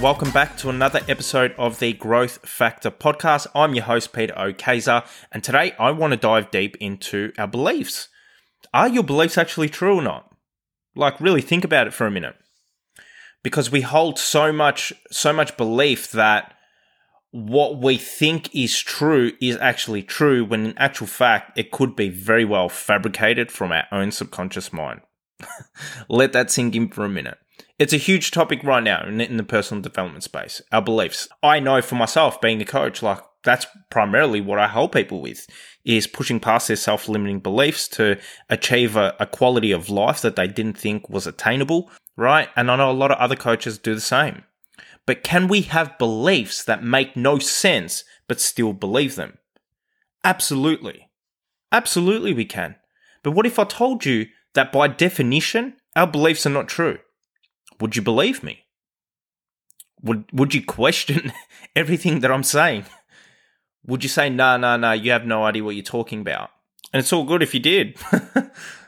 welcome back to another episode of the Growth Factor podcast. I'm your host, Peter Okaser, and today I want to dive deep into our beliefs. Are your beliefs actually true or not? Like, really think about it for a minute. Because we hold so much, so much belief that what we think is true is actually true, when in actual fact, it could be very well fabricated from our own subconscious mind. Let that sink in for a minute. It's a huge topic right now in, in the personal development space, our beliefs. I know for myself, being a coach, like that's primarily what I help people with is pushing past their self-limiting beliefs to achieve a, a, quality of life that they didn't think was attainable, right? And I know a lot of other coaches do the same. But can we have beliefs that make no sense but still believe them? Absolutely. Absolutely we can. But what if I told you that by definition, our beliefs are not true? Would you believe me? Would would you question everything that I'm saying? Would you say, no, no, no, you have no idea what you're talking about? And it's all good if you did.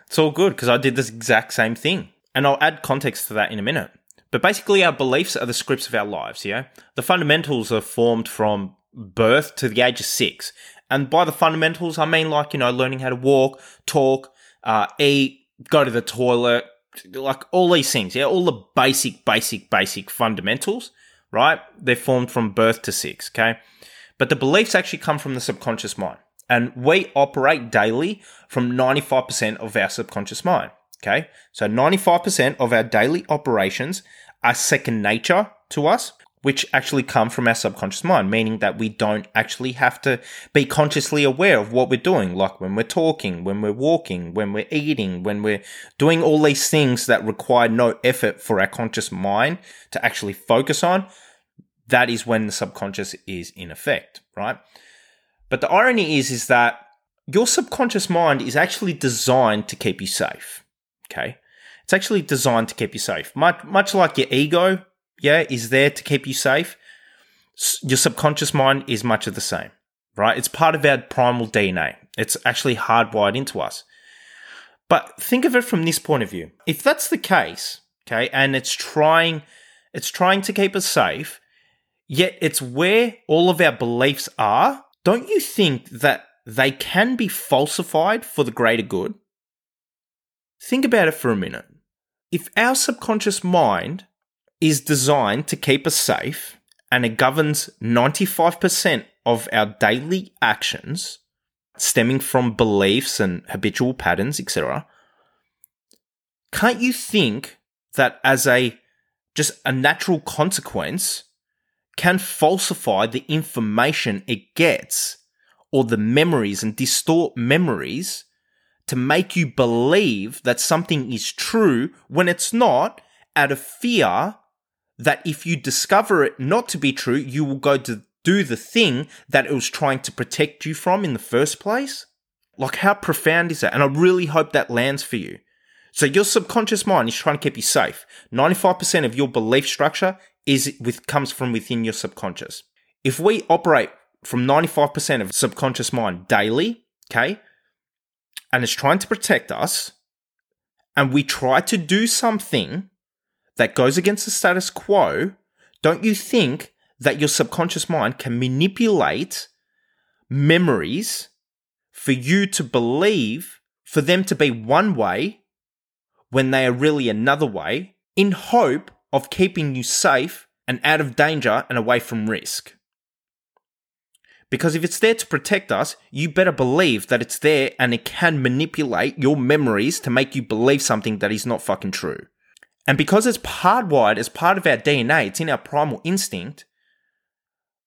it's all good because I did this exact same thing. And I'll add context to that in a minute. But basically, our beliefs are the scripts of our lives, yeah? The fundamentals are formed from birth to the age of six. And by the fundamentals, I mean like, you know, learning how to walk, talk, uh, eat, go to the toilet, like all these things, yeah, all the basic, basic, basic fundamentals, right? They're formed from birth to six, okay? But the beliefs actually come from the subconscious mind. And we operate daily from 95% of our subconscious mind, okay? So 95% of our daily operations are second nature to us which actually come from our subconscious mind, meaning that we don't actually have to be consciously aware of what we're doing, like when we're talking, when we're walking, when we're eating, when we're doing all these things that require no effort for our conscious mind to actually focus on. That is when the subconscious is in effect, right? But the irony is, is that your subconscious mind is actually designed to keep you safe. Okay. It's actually designed to keep you safe. Much, much like your ego yeah, is there to keep you safe. Your subconscious mind is much of the same, right? It's part of our primal DNA. It's actually hardwired into us. But think of it from this point of view. If that's the case, okay, and it's trying it's trying to keep us safe, yet it's where all of our beliefs are, don't you think that they can be falsified for the greater good? Think about it for a minute. If our subconscious mind is designed to keep us safe and it governs 95% of our daily actions stemming from beliefs and habitual patterns, etc. Can't you think that as a just a natural consequence can falsify the information it gets or the memories and distort memories to make you believe that something is true when it's not out of fear that if you discover it not to be true, you will go to do the thing that it was trying to protect you from in the first place? Like, how profound is that? And I really hope that lands for you. So, your subconscious mind is trying to keep you safe. 95% of your belief structure is with comes from within your subconscious. If we operate from 95% of subconscious mind daily, okay, and it's trying to protect us, and we try to do something that goes against the status quo, don't you think that your subconscious mind can manipulate memories for you to believe for them to be one way when they are really another way in hope of keeping you safe and out of danger and away from risk? Because if it's there to protect us, you better believe that it's there and it can manipulate your memories to make you believe something that is not fucking true. And because it's hardwired as part of our DNA, it's in our primal instinct.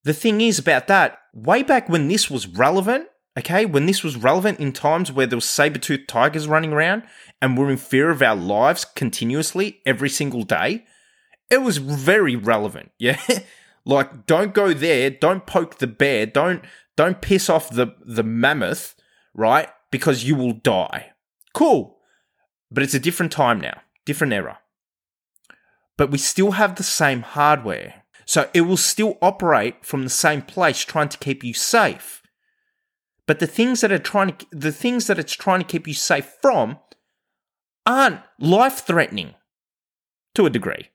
The thing is about that, way back when this was relevant, okay, when this was relevant in times where there was saber-toothed tigers running around and we're in fear of our lives continuously every single day, it was very relevant, yeah? like don't go there, don't poke the bear, don't don't piss off the the mammoth, right? Because you will die. Cool. But it's a different time now, different era but we still have the same hardware. So it will still operate from the same place trying to keep you safe. But the things that are trying to the things that it's trying to keep you safe from aren't life threatening to a degree.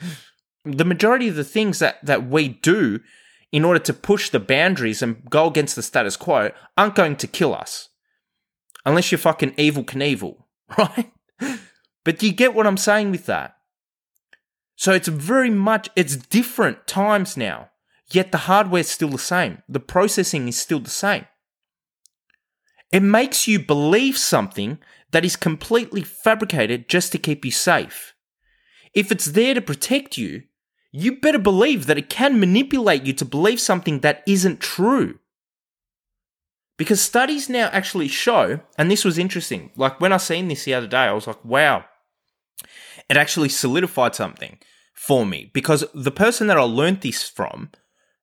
the majority of the things that, that we do in order to push the boundaries and go against the status quo aren't going to kill us. Unless you're fucking Evel Knievel, right? but do you get what I'm saying with that? So it's very much, it's different times now, yet the hardware's still the same. The processing is still the same. It makes you believe something that is completely fabricated just to keep you safe. If it's there to protect you, you better believe that it can manipulate you to believe something that isn't true. Because studies now actually show, and this was interesting, like when I seen this the other day, I was like, wow, it actually solidified something for me. Because the person that I learned this from,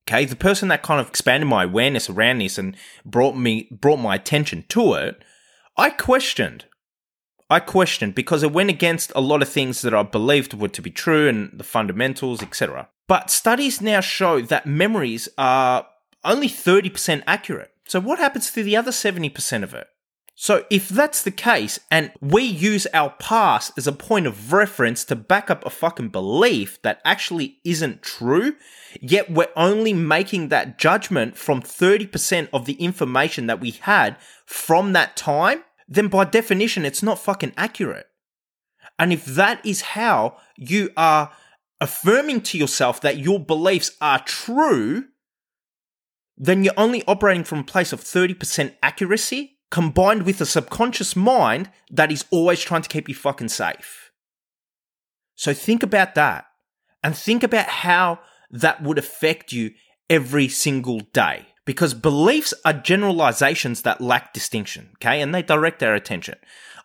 okay, the person that kind of expanded my awareness around this and brought me brought my attention to it, I questioned. I questioned because it went against a lot of things that I believed were to be true and the fundamentals, etc. But studies now show that memories are only 30% accurate. So what happens to the other 70% of it? So if that's the case, and we use our past as a point of reference to back up a fucking belief that actually isn't true, yet we're only making that judgment from 30% of the information that we had from that time, then by definition, it's not fucking accurate. And if that is how you are affirming to yourself that your beliefs are true, then you're only operating from a place of 30% accuracy combined with a subconscious mind that is always trying to keep you fucking safe. So think about that and think about how that would affect you every single day. Because beliefs are generalizations that lack distinction, okay? And they direct our attention.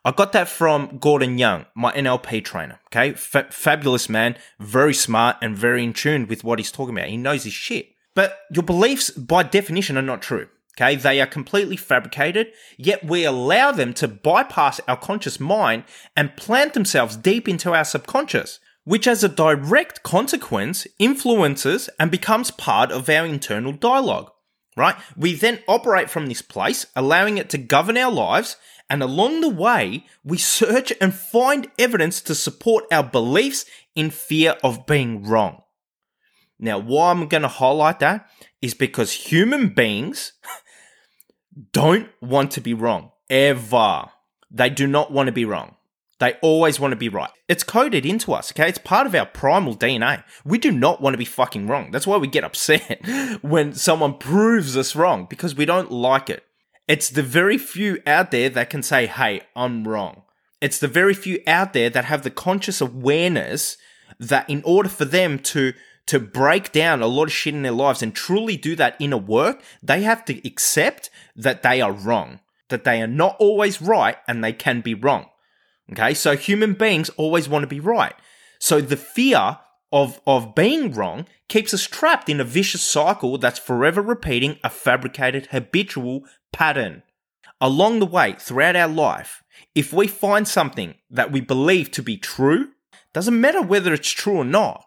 I got that from Gordon Young, my NLP trainer, okay? F- fabulous man, very smart and very in tune with what he's talking about. He knows his shit. But your beliefs, by definition, are not true. Okay, they are completely fabricated, yet we allow them to bypass our conscious mind and plant themselves deep into our subconscious, which as a direct consequence influences and becomes part of our internal dialogue. Right? We then operate from this place, allowing it to govern our lives, and along the way, we search and find evidence to support our beliefs in fear of being wrong. Now, why I'm going to highlight that is because human beings don't want to be wrong. Ever. They do not want to be wrong. They always want to be right. It's coded into us, okay? It's part of our primal DNA. We do not want to be fucking wrong. That's why we get upset when someone proves us wrong because we don't like it. It's the very few out there that can say, hey, I'm wrong. It's the very few out there that have the conscious awareness that in order for them to to break down a lot of shit in their lives and truly do that inner work, they have to accept that they are wrong, that they are not always right and they can be wrong. Okay, so human beings always want to be right. So the fear of, of being wrong keeps us trapped in a vicious cycle that's forever repeating a fabricated habitual pattern. Along the way, throughout our life, if we find something that we believe to be true, doesn't matter whether it's true or not,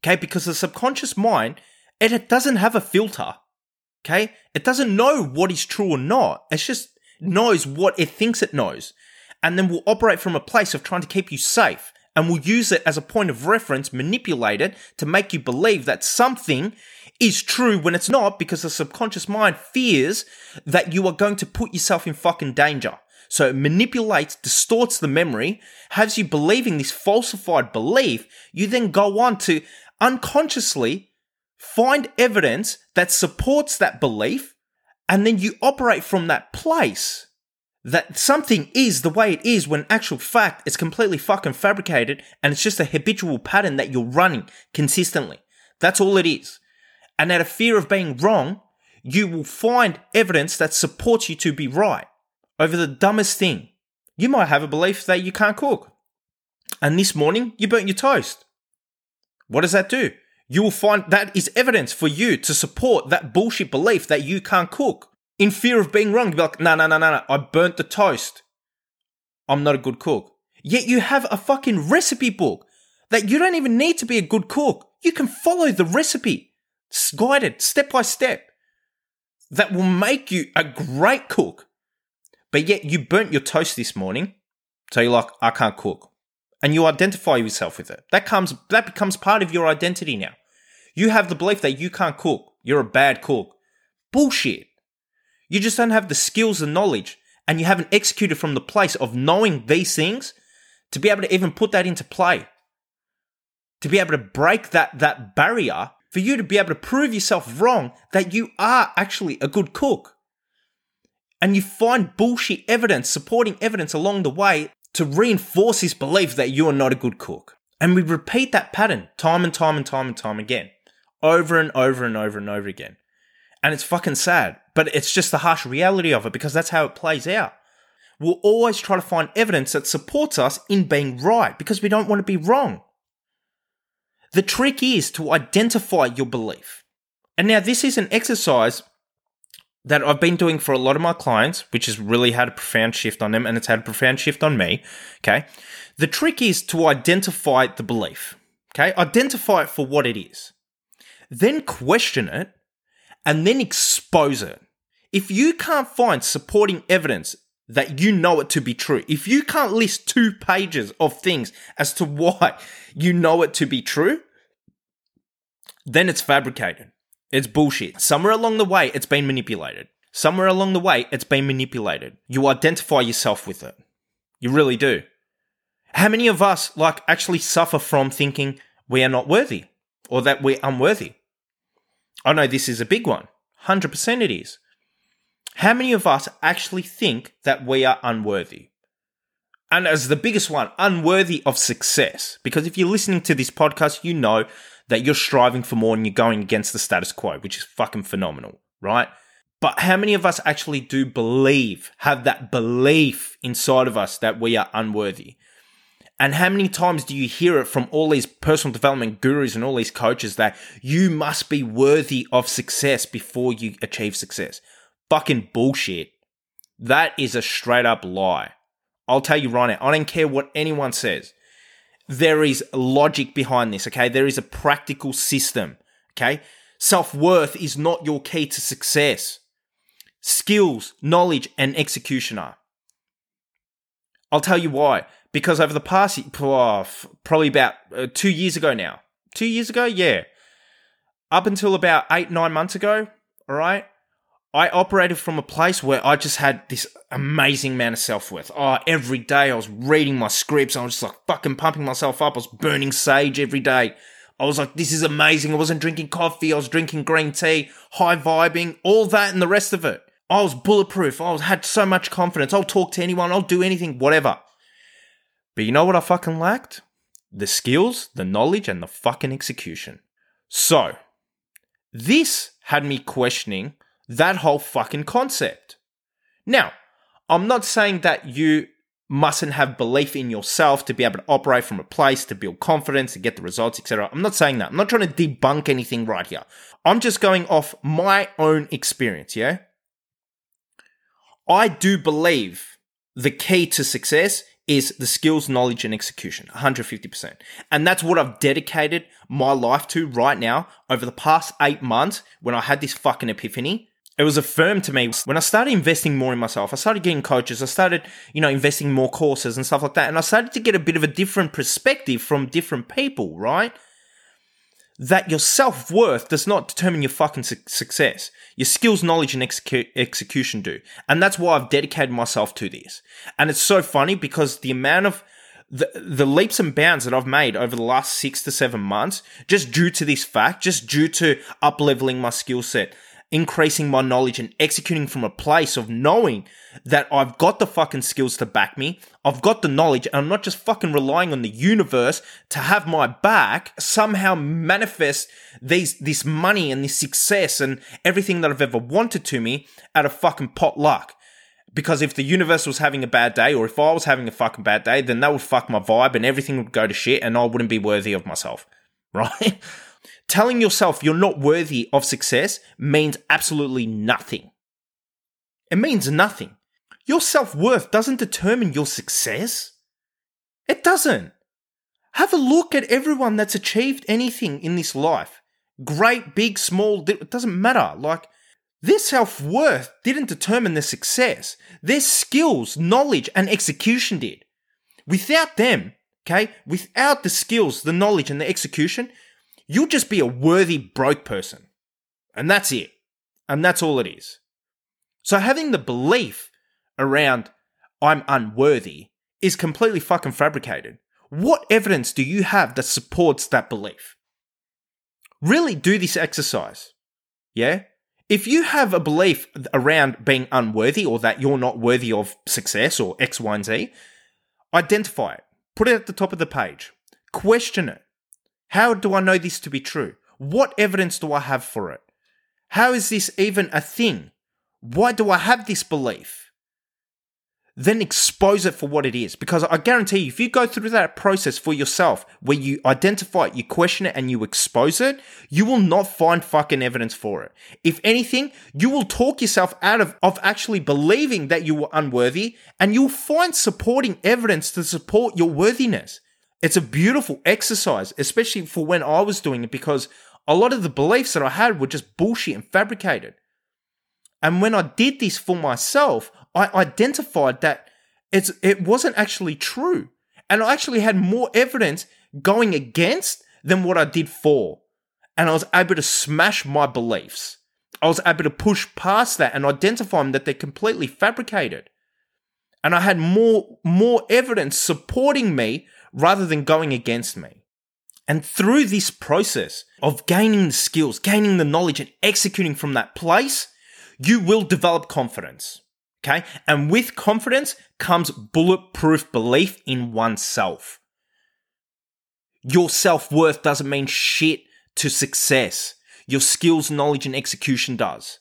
okay, because the subconscious mind, it doesn't have a filter. Okay? It doesn't know what is true or not. It just knows what it thinks it knows. And then will operate from a place of trying to keep you safe and will use it as a point of reference, manipulate it to make you believe that something is true when it's not because the subconscious mind fears that you are going to put yourself in fucking danger. So it manipulates, distorts the memory, has you believing this falsified belief. You then go on to unconsciously find evidence that supports that belief, and then you operate from that place that something is the way it is when actual fact it's completely fucking fabricated and it's just a habitual pattern that you're running consistently. That's all it is. And out of fear of being wrong, you will find evidence that supports you to be right over the dumbest thing. You might have a belief that you can't cook. And this morning, you burnt your toast. What does that do? you will find that is evidence for you to support that bullshit belief that you can't cook. In fear of being wrong, be like, no, no, no, no, no, I burnt the toast. I'm not a good cook. Yet you have a fucking recipe book that you don't even need to be a good cook. You can follow the recipe, guided step by step, that will make you a great cook. But yet you burnt your toast this morning, so you're like, I can't cook. And you identify yourself with it. That comes that becomes part of your identity now. You have the belief that you can't cook. You're a bad cook. Bullshit. You just don't have the skills and knowledge and you haven't executed from the place of knowing these things to be able to even put that into play. To be able to break that that barrier for you to be able to prove yourself wrong that you are actually a good cook. And you find bullshit evidence, supporting evidence along the way to reinforce his belief that you are not a good cook. And we repeat that pattern time and time and time and time again, over and over and over and over again. And it's fucking sad, but it's just the harsh reality of it because that's how it plays out. We'll always try to find evidence that supports us in being right because we don't want to be wrong. The trick is to identify your belief. And now, this is an exercise that I've been doing for a lot of my clients, which has really had a profound shift on them and it's had a profound shift on me. Okay. The trick is to identify the belief. Okay. Identify it for what it is. Then question it and then expose it. If you can't find supporting evidence that you know it to be true, if you can't list two pages of things as to why you know it to be true, then it's fabricated. It's bullshit. Somewhere along the way, it's been manipulated. Somewhere along the way, it's been manipulated. You identify yourself with it. You really do. How many of us, like, actually suffer from thinking we are not worthy or that we're unworthy? I know this is a big one. 100% it is. How many of us actually think that we are unworthy? And as the biggest one, unworthy of success. Because if you're listening to this podcast, you know that you're striving for more and you're going against the status quo, which is fucking phenomenal, right? But how many of us actually do believe, have that belief inside of us that we are unworthy? And how many times do you hear it from all these personal development gurus and all these coaches that you must be worthy of success before you achieve success? Fucking bullshit. That is a straight up lie. I'll tell you right now, I don't care what anyone says there is logic behind this, okay? There is a practical system, okay? Self worth is not your key to success. Skills, knowledge, and execution are. I'll tell you why. Because over the past, oh, probably about uh, two years ago now, two years ago, yeah, up until about eight, nine months ago, all right, I operated from a place where I just had this amazing amount of self worth. Oh, every day I was reading my scripts. I was just like fucking pumping myself up. I was burning sage every day. I was like, this is amazing. I wasn't drinking coffee. I was drinking green tea, high vibing, all that and the rest of it. I was bulletproof. I was, had so much confidence. I'll talk to anyone. I'll do anything, whatever. But you know what I fucking lacked? The skills, the knowledge, and the fucking execution. So, this had me questioning that whole fucking concept. Now, I'm not saying that you mustn't have belief in yourself to be able to operate from a place, to build confidence, to get the results, etc. I'm not saying that. I'm not trying to debunk anything right here. I'm just going off my own experience, yeah? I do believe the key to success is the skills, knowledge, and execution 150%. And that's what I've dedicated my life to right now over the past eight months when I had this fucking epiphany it was affirmed to me when I started investing more in myself. I started getting coaches. I started, you know, investing more courses and stuff like that. And I started to get a bit of a different perspective from different people, right? That your self worth does not determine your fucking su- success. Your skills, knowledge, and execu- execution do. And that's why I've dedicated myself to this. And it's so funny because the amount of the, the leaps and bounds that I've made over the last six to seven months, just due to this fact, just due to up leveling my skill set, increasing my knowledge and executing from a place of knowing that I've got the fucking skills to back me. I've got the knowledge and I'm not just fucking relying on the universe to have my back somehow manifest these, this money and this success and everything that I've ever wanted to me out of fucking pot luck. Because if the universe was having a bad day or if I was having a fucking bad day, then that would fuck my vibe and everything would go to shit and I wouldn't be worthy of myself. Right? Telling yourself you're not worthy of success means absolutely nothing. It means nothing. Your self worth doesn't determine your success. It doesn't. Have a look at everyone that's achieved anything in this life. Great, big, small, it doesn't matter. Like, their self worth didn't determine their success. Their skills, knowledge, and execution did. Without them, okay, without the skills, the knowledge, and the execution, you'll just be a worthy broke person. And that's it. And that's all it is. So having the belief around I'm unworthy is completely fucking fabricated. What evidence do you have that supports that belief? Really do this exercise. Yeah? If you have a belief around being unworthy or that you're not worthy of success or X, Y, and Z, identify it. Put it at the top of the page. Question it. How do I know this to be true? What evidence do I have for it? How is this even a thing? Why do I have this belief? then expose it for what it is. Because I guarantee you, if you go through that process for yourself, where you identify it, you question it, and you expose it, you will not find fucking evidence for it. If anything, you will talk yourself out of, of actually believing that you were unworthy, and you'll find supporting evidence to support your worthiness. It's a beautiful exercise, especially for when I was doing it, because a lot of the beliefs that I had were just bullshit and fabricated. And when I did this for myself, I identified that it's it wasn't actually true. And I actually had more evidence going against than what I did for. And I was able to smash my beliefs. I was able to push past that and identify them that they're completely fabricated. And I had more more evidence supporting me rather than going against me. And through this process of gaining the skills, gaining the knowledge, and executing from that place, you will develop confidence. Okay. And with confidence comes bulletproof belief in oneself. Your self worth doesn't mean shit to success. Your skills, knowledge, and execution does.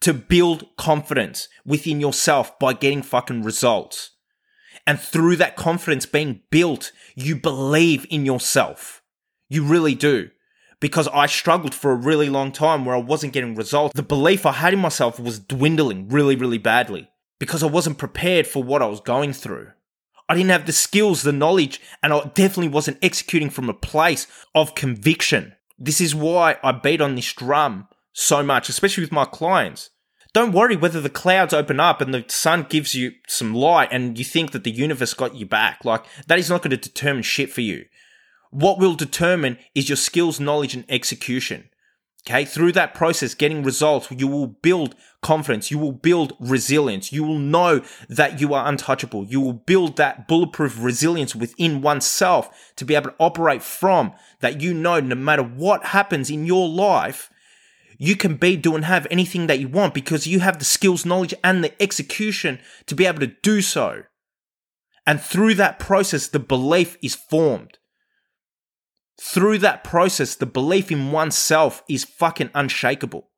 To build confidence within yourself by getting fucking results. And through that confidence being built, you believe in yourself. You really do. Because I struggled for a really long time where I wasn't getting results. The belief I had in myself was dwindling really, really badly because I wasn't prepared for what I was going through. I didn't have the skills, the knowledge, and I definitely wasn't executing from a place of conviction. This is why I beat on this drum so much, especially with my clients. Don't worry whether the clouds open up and the sun gives you some light and you think that the universe got you back. Like, that is not going to determine shit for you. What will determine is your skills, knowledge, and execution. Okay, through that process, getting results, you will build confidence. You will build resilience. You will know that you are untouchable. You will build that bulletproof resilience within oneself to be able to operate from that you know no matter what happens in your life, you can be, do, and have anything that you want because you have the skills, knowledge, and the execution to be able to do so. And through that process, the belief is formed through that process, the belief in oneself is fucking unshakable.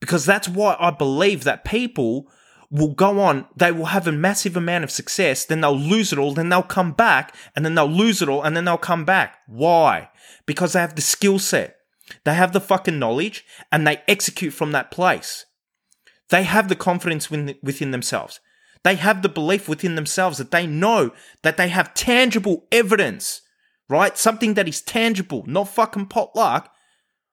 Because that's why I believe that people will go on, they will have a massive amount of success, then they'll lose it all, then they'll come back, and then they'll lose it all, and then they'll come back. Why? Because they have the skill set, they have the fucking knowledge, and they execute from that place. They have the confidence within themselves. They have the belief within themselves that they know that they have tangible evidence right? Something that is tangible, not fucking potluck.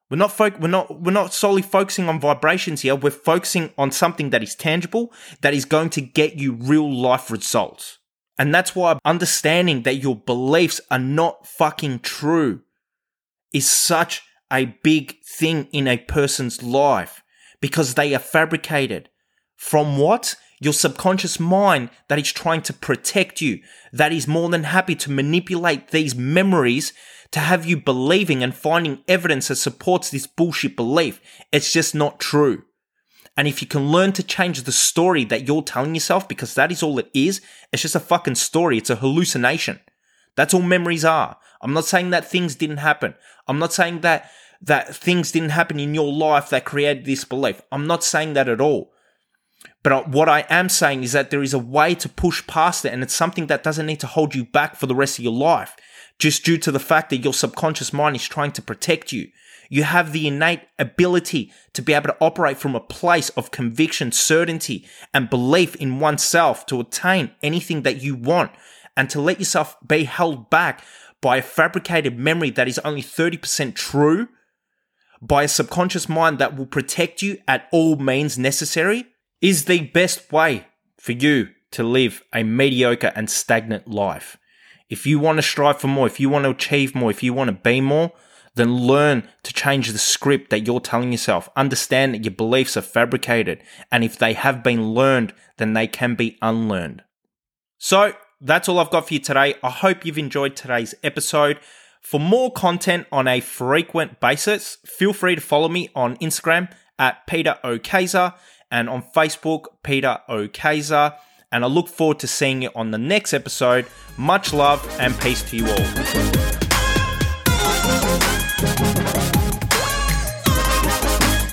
We're not fo- we're not we're not solely focusing on vibrations here. We're focusing on something that is tangible that is going to get you real life results. And that's why understanding that your beliefs are not fucking true is such a big thing in a person's life because they are fabricated from what? your subconscious mind that is trying to protect you, that is more than happy to manipulate these memories to have you believing and finding evidence that supports this bullshit belief. It's just not true. And if you can learn to change the story that you're telling yourself, because that is all it is, it's just a fucking story. It's a hallucination. That's all memories are. I'm not saying that things didn't happen. I'm not saying that that things didn't happen in your life that created this belief. I'm not saying that at all. But what I am saying is that there is a way to push past it, and it's something that doesn't need to hold you back for the rest of your life, just due to the fact that your subconscious mind is trying to protect you. You have the innate ability to be able to operate from a place of conviction, certainty, and belief in oneself to attain anything that you want and to let yourself be held back by a fabricated memory that is only 30% true, by a subconscious mind that will protect you at all means necessary is the best way for you to live a mediocre and stagnant life. If you want to strive for more, if you want to achieve more, if you want to be more, then learn to change the script that you're telling yourself. Understand that your beliefs are fabricated. And if they have been learned, then they can be unlearned. So that's all I've got for you today. I hope you've enjoyed today's episode. For more content on a frequent basis, feel free to follow me on Instagram at Peter Okaser and on Facebook, Peter Okaser. And I look forward to seeing you on the next episode. Much love and peace to you all.